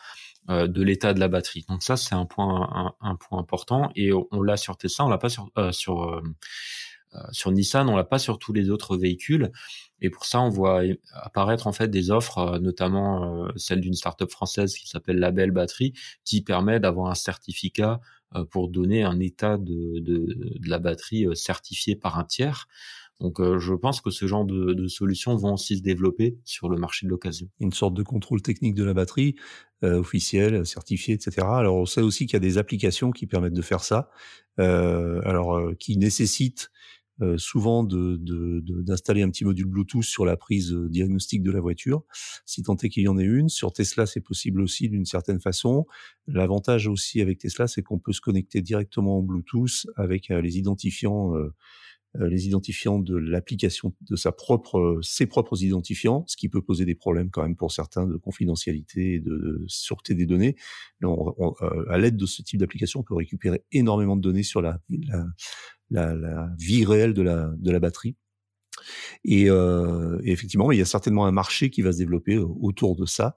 euh, de l'état de la batterie. Donc ça, c'est un point un, point important et on, l'a sur Tesla, on l'a pas sur euh, sur euh, sur Nissan, on l'a pas sur tous les autres véhicules. Et pour ça, on voit apparaître en fait des offres, notamment celle d'une startup française qui s'appelle Label Batterie, qui permet d'avoir un certificat pour donner un état de, de, la batterie certifié par un tiers. Donc euh, je pense que ce genre de, de, solutions vont aussi se développer sur le marché de l'occasion. Une sorte de contrôle technique de la batterie euh, officiel, certifié, etc. Alors on sait aussi qu'il y a des applications qui permettent de faire ça, euh, alors qui nécessitent euh, souvent d'installer de, de, un petit module Bluetooth sur la prise diagnostique de la voiture, si tant est qu'il y en ait une. Sur Tesla, c'est possible aussi d'une certaine façon. L'avantage aussi avec Tesla, c'est qu'on peut se connecter directement en Bluetooth avec les identifiants les identifiants de l'application de sa propre ses propres identifiants, ce qui peut poser des problèmes quand même pour certains de confidentialité et de, sûreté des données. à l'aide de ce type d'application, on peut récupérer énormément de données sur la, la, la, vie réelle de la, de la batterie. Et, euh, effectivement, il y a certainement un marché qui va se développer euh, autour de ça,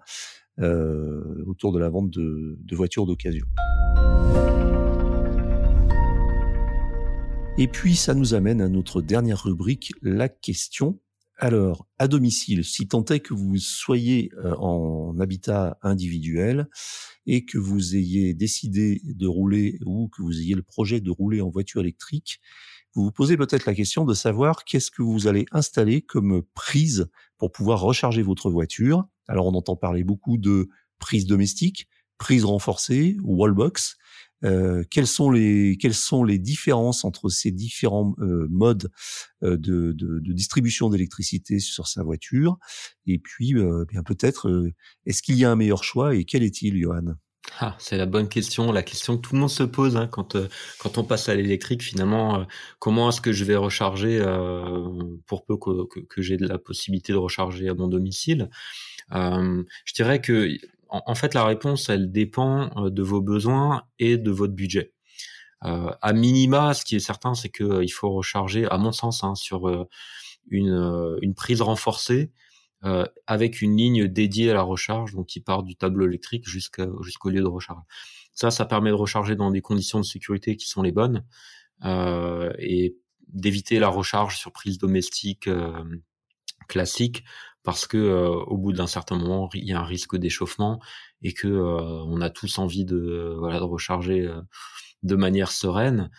euh, autour de la vente de, de voitures d'occasion. Et puis, ça nous amène à notre dernière rubrique, la question alors, à domicile, si tant est que vous soyez euh, en habitat individuel et que vous ayez décidé de rouler ou que vous ayez le projet de rouler en voiture électrique, vous vous posez peut-être la question de savoir qu'est-ce que vous allez installer comme prise pour pouvoir recharger votre voiture. Alors, on entend parler beaucoup de prise domestique, prise renforcée, wallbox. Euh, quelles sont les différences entre ces différents euh, modes euh, de, de, de, distribution d'électricité sur sa voiture? Et puis bien peut-être est-ce qu'il y a un meilleur choix et quel est-il Johan? Ah, c'est la bonne question, la question que tout le monde se pose hein, quand on passe à l'électrique. Finalement, comment est-ce que je vais recharger pour peu que, que, j'ai la possibilité de recharger à mon domicile? Je dirais que en, fait, la réponse, elle dépend euh, de vos besoins et de votre budget. Euh, à minima, ce qui est certain, c'est qu'il euh, faut recharger, à mon sens, hein, sur euh, une, une, prise renforcée euh, avec une ligne dédiée à la recharge, donc qui part du tableau électrique jusqu'au lieu de recharge. Ça, ça permet de recharger dans des conditions de sécurité qui sont les bonnes euh, et d'éviter la recharge sur prise domestique classique parce que euh, au bout d'un certain moment, il y a un risque d'échauffement et que euh, on a tous envie de voilà de recharger euh, de manière sereine.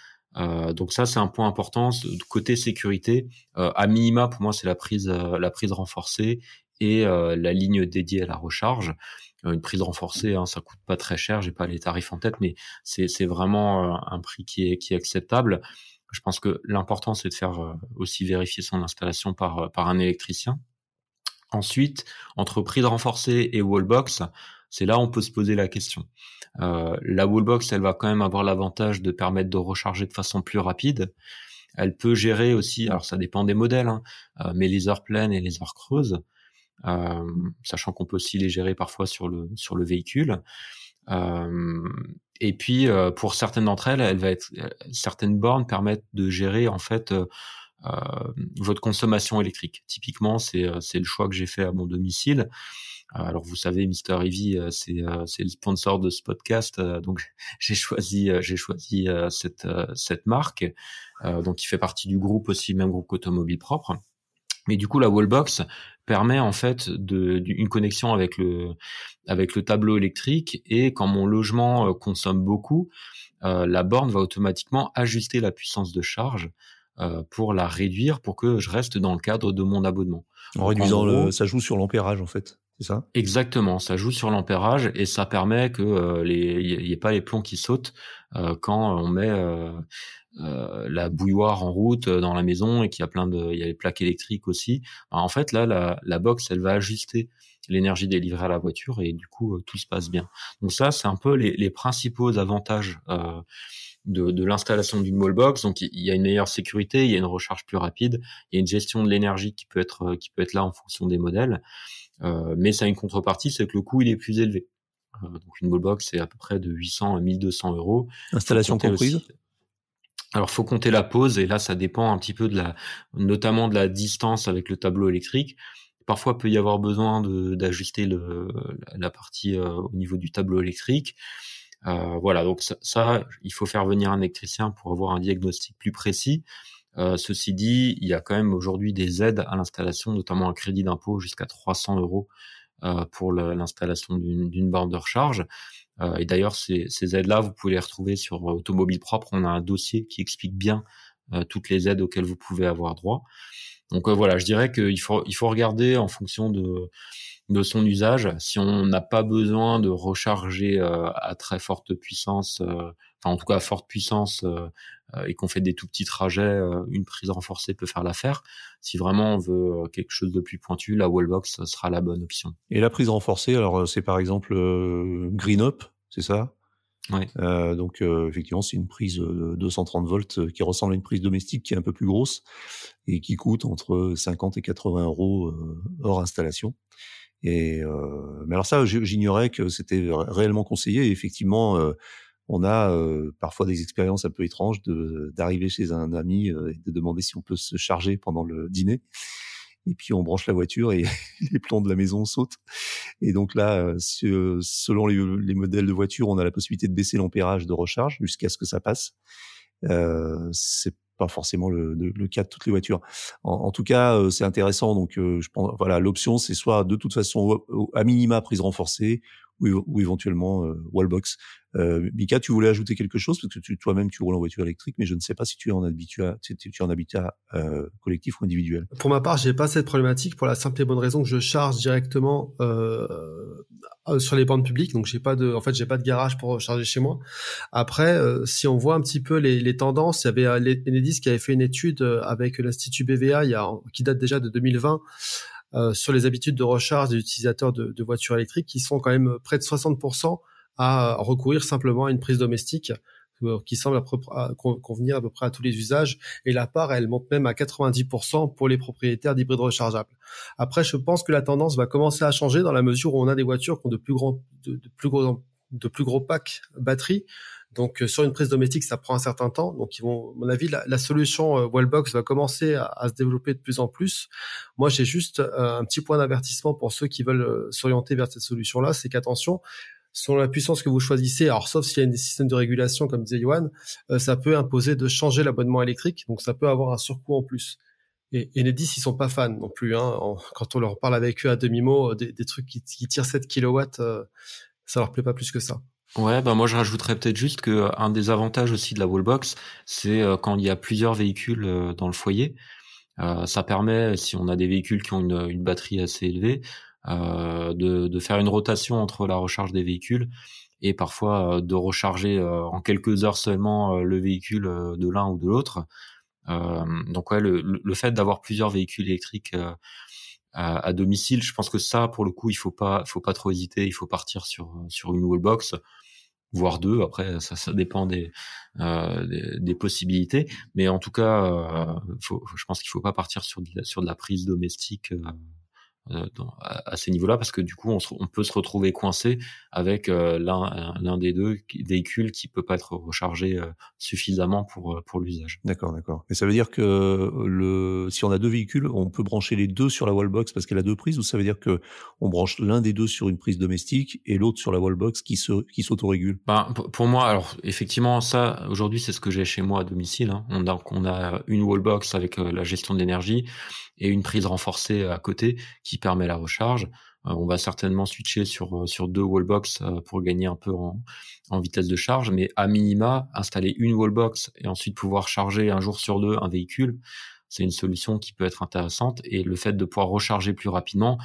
donc ça, c'est un point important. Côté sécurité, à minima, pour moi, c'est la prise, la prise renforcée et la ligne dédiée à la recharge. une prise renforcée, hein, ça coûte pas très cher. J'ai pas les tarifs en tête, mais c'est vraiment un prix qui est, qui est acceptable. Je pense que l'important, c'est de faire aussi vérifier son installation par, par un électricien. Ensuite, entre prise renforcée et wallbox, c'est là où on peut se poser la question. Euh, la wallbox, elle va quand même avoir l'avantage de permettre de recharger de façon plus rapide. Elle peut gérer aussi, alors ça dépend des modèles, hein, euh, mais les heures pleines et les heures creuses, euh, sachant qu'on peut aussi les gérer parfois sur le sur le véhicule. et puis pour certaines d'entre elles, elle va être certaines bornes permettent de gérer en fait euh, votre consommation électrique. Typiquement, c'est euh, c'est le choix que j'ai fait à mon domicile. Euh, alors vous savez, Mister Ivy, c'est c'est le sponsor de ce podcast, donc j'ai choisi j'ai choisi cette cette marque, donc qui fait partie du groupe aussi, même groupe automobile propre. Mais du coup, la wallbox permet en fait de, une connexion avec le avec le tableau électrique et quand mon logement consomme beaucoup, la borne va automatiquement ajuster la puissance de charge pour la réduire pour que je reste dans le cadre de mon abonnement. En réduisant le, ça joue sur l'ampérage en fait. C'est ça? Exactement, ça joue sur l'ampérage et ça permet que euh, les il y, ait pas les plombs qui sautent euh, quand on met euh, la bouilloire en route dans la maison et qu'il y a plein de il y a les plaques électriques aussi. en fait là la, la box elle va ajuster l'énergie délivrée à la voiture et du coup tout se passe bien. Donc ça c'est un peu les, les principaux avantages de, de l'installation d'une wallbox. Donc il y a une meilleure sécurité, il y a une recharge plus rapide, il y a une gestion de l'énergie qui peut être qui peut être là en fonction des modèles. Euh, mais ça a une contrepartie, c'est que le coût il est plus élevé. Euh, donc une wallbox c'est à peu près de 800 à 1200 euros. Installation comprise. Alors faut compter la pause et là ça dépend un petit peu de la, notamment de la distance avec le tableau électrique. Parfois peut y avoir besoin d'ajuster la partie euh, au niveau du tableau électrique. Euh, voilà, donc ça, il faut faire venir un électricien pour avoir un diagnostic plus précis. Euh, ceci dit, il y a quand même aujourd'hui des aides à l'installation, notamment un crédit d'impôt jusqu'à 300 euros euh, pour l'installation d'une borne de recharge. Et d'ailleurs, ces, aides-là, vous pouvez les retrouver sur Automobile Propre. On a un dossier qui explique bien toutes les aides auxquelles vous pouvez avoir droit. Donc voilà, je dirais qu'il faut, il faut regarder en fonction de, de son usage. Si on n'a pas besoin de recharger à très forte puissance, enfin en tout cas à forte puissance euh, et qu'on fait des tout petits trajets, euh, une prise renforcée peut faire l'affaire. Si vraiment on veut euh, quelque chose de plus pointu, la wallbox sera la bonne option. Et la prise renforcée, alors c'est par exemple Green Up, c'est ça? Oui. Euh, donc effectivement, c'est une prise de 230 volts qui ressemble à une prise domestique qui est un peu plus grosse et qui coûte entre 50 et 80 euros hors installation. Et mais alors ça, j'ignorais que c'était réellement conseillé. Effectivement, on a euh, parfois des expériences un peu étranges de d'arriver chez un ami euh, et de demander si on peut se charger pendant le dîner. Et puis on branche la voiture et les plombs de la maison sautent. Et donc là, euh, selon les, modèles de voiture, on a la possibilité de baisser l'ampérage de recharge jusqu'à ce que ça passe. Euh, c'est pas forcément le, cas de toutes les voitures. En, tout cas, c'est intéressant. Donc, je pense, voilà, l'option, c'est soit de toute façon à minima prise renforcée ou, éventuellement euh, wallbox. Euh, Mika, tu voulais ajouter quelque chose? Parce que toi-même tu roules en voiture électrique, mais je ne sais pas si tu es en habitat, tu, es en habitat euh, collectif ou individuel. Pour ma part, j'ai pas cette problématique pour la simple et bonne raison que je charge directement sur les bandes publiques, donc j'ai pas de, en fait, j'ai pas de garage pour charger chez moi. Après, euh, si on voit un petit peu les, les tendances, il y avait Enedis qui avait fait une étude avec l'institut BVA, il y a, qui date déjà de 2020 euh, sur les habitudes de recharge des utilisateurs de, de, voitures électriques qui sont quand même près de 60% à recourir simplement à une prise domestique euh, qui semble à convenir à peu près à tous les usages et la part elle monte même à 90% pour les propriétaires d'hybrides rechargeables. Après je pense que la tendance va commencer à changer dans la mesure où on a des voitures qui ont de plus grands de, plus gros de plus gros packs batterie donc euh, sur une prise domestique, ça prend un certain temps. Donc ils à mon avis, la, solution euh, Wallbox va commencer à, se développer de plus en plus. Moi, j'ai juste euh, un petit point d'avertissement pour ceux qui veulent s'orienter vers cette solution-là, c'est qu'attention, selon la puissance que vous choisissez, alors sauf s'il y a des systèmes de régulation comme disait Yohan, ça peut imposer de changer l'abonnement électrique, donc ça peut avoir un surcoût en plus. Et, et Nedis, ils sont pas fans non plus. Hein. quand on leur parle avec eux à demi-mot, des, trucs qui, tirent 7 kilowatts, ça leur plaît pas plus que ça. Ouais, bah moi je rajouterais peut-être juste que euh, un des avantages aussi de la wallbox, c'est euh, quand il y a plusieurs véhicules euh, dans le foyer, ça permet, si on a des véhicules qui ont une, batterie assez élevée, de, faire une rotation entre la recharge des véhicules et parfois de recharger en quelques heures seulement le véhicule de l'un ou de l'autre. donc ouais, le, fait d'avoir plusieurs véhicules électriques à, à, domicile. Je pense que ça, pour le coup, il faut pas, faut pas trop hésiter. Il faut partir sur sur une wallbox, voire deux. Après, ça, ça dépend des, euh, des, des possibilités. Mais en tout cas, euh, faut, je pense qu'il faut pas partir sur de, sur de la prise domestique. Euh, euh, à, ces niveaux-là parce que du coup on, on, peut se retrouver coincé avec euh, l'un l'un des deux véhicules qui peut pas être rechargé euh, suffisamment pour pour l'usage. D'accord, d'accord. Et ça veut dire que le si on a deux véhicules, on peut brancher les deux sur la wallbox parce qu'elle a deux prises ou ça veut dire que on branche l'un des deux sur une prise domestique et l'autre sur la wallbox qui se qui s'autorégule? Ben, pour moi, alors effectivement ça aujourd'hui c'est ce que j'ai chez moi à domicile. Hein. On a on a une wallbox avec la gestion de l'énergie et une prise renforcée à côté qui permet la recharge. on va certainement switcher sur sur deux wallbox pour gagner un peu en, en vitesse de charge, mais à minima installer une wallbox et ensuite pouvoir charger un jour sur deux un véhicule, c'est une solution qui peut être intéressante et le fait de pouvoir recharger plus rapidement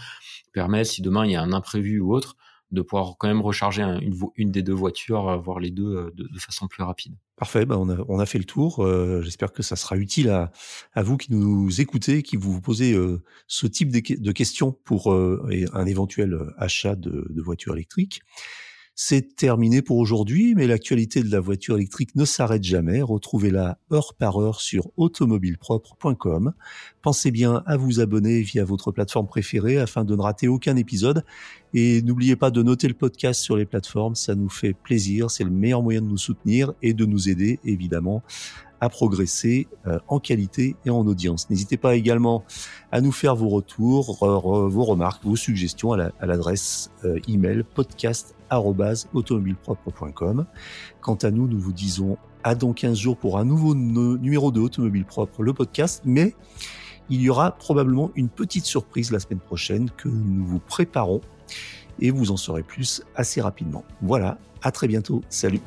permet, si demain il y a un imprévu ou autre, de pouvoir quand même recharger une, des deux voitures, euh, voire les deux, euh, de, façon plus rapide. Parfait, bah, on, a, fait le tour. Euh, j'espère que ça sera utile à, vous qui nous écoutez, qui vous posez ce type de, questions pour un éventuel achat de, de voitures électriques. C'est terminé pour aujourd'hui, mais l'actualité de la voiture électrique ne s'arrête jamais. Retrouvez-la heure par heure sur automobilepropre.com. Pensez bien à vous abonner via votre plateforme préférée afin de ne rater aucun épisode. Et n'oubliez pas de noter le podcast sur les plateformes, ça nous fait plaisir, c'est le meilleur moyen de nous soutenir et de nous aider évidemment à progresser euh, en qualité et en audience. N'hésitez pas également à nous faire vos retours, vos remarques, vos suggestions à l'adresse euh, email podcast automobilepropre.com. Quant à nous, nous vous disons à dans 15 jours pour un nouveau numéro de Automobile Propre, le podcast, mais il y aura probablement une petite surprise la semaine prochaine que nous vous préparons et vous en saurez plus assez rapidement. Voilà, à très bientôt, salut